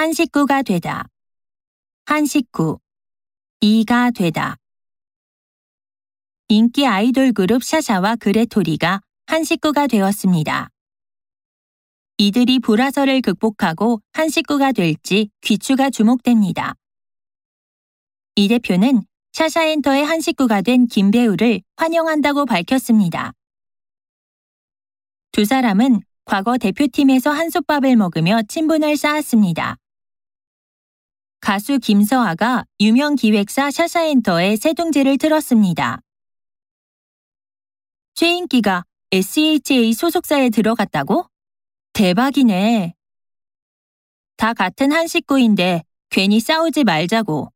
한 식구가 되다. 한 식구. 이가 되다. 인기 아이돌 그룹 샤샤와 그레토리가 한 식구가 되었습니다. 이들이 불화설을 극복하고 한 식구가 될지 귀추가 주목됩니다. 이 대표는 샤샤엔터의 한 식구가 된 김배우를 환영한다고 밝혔습니다. 두 사람은 과거 대표팀에서 한솥밥을 먹으며 친분을 쌓았습니다. 가수 김서아가 유명 기획사 샤샤엔터의 새둥지를 틀었습니다. 최인기가 SHA 소속사에 들어갔다고? 대박이네. 다 같은 한 식구인데 괜히 싸우지 말자고.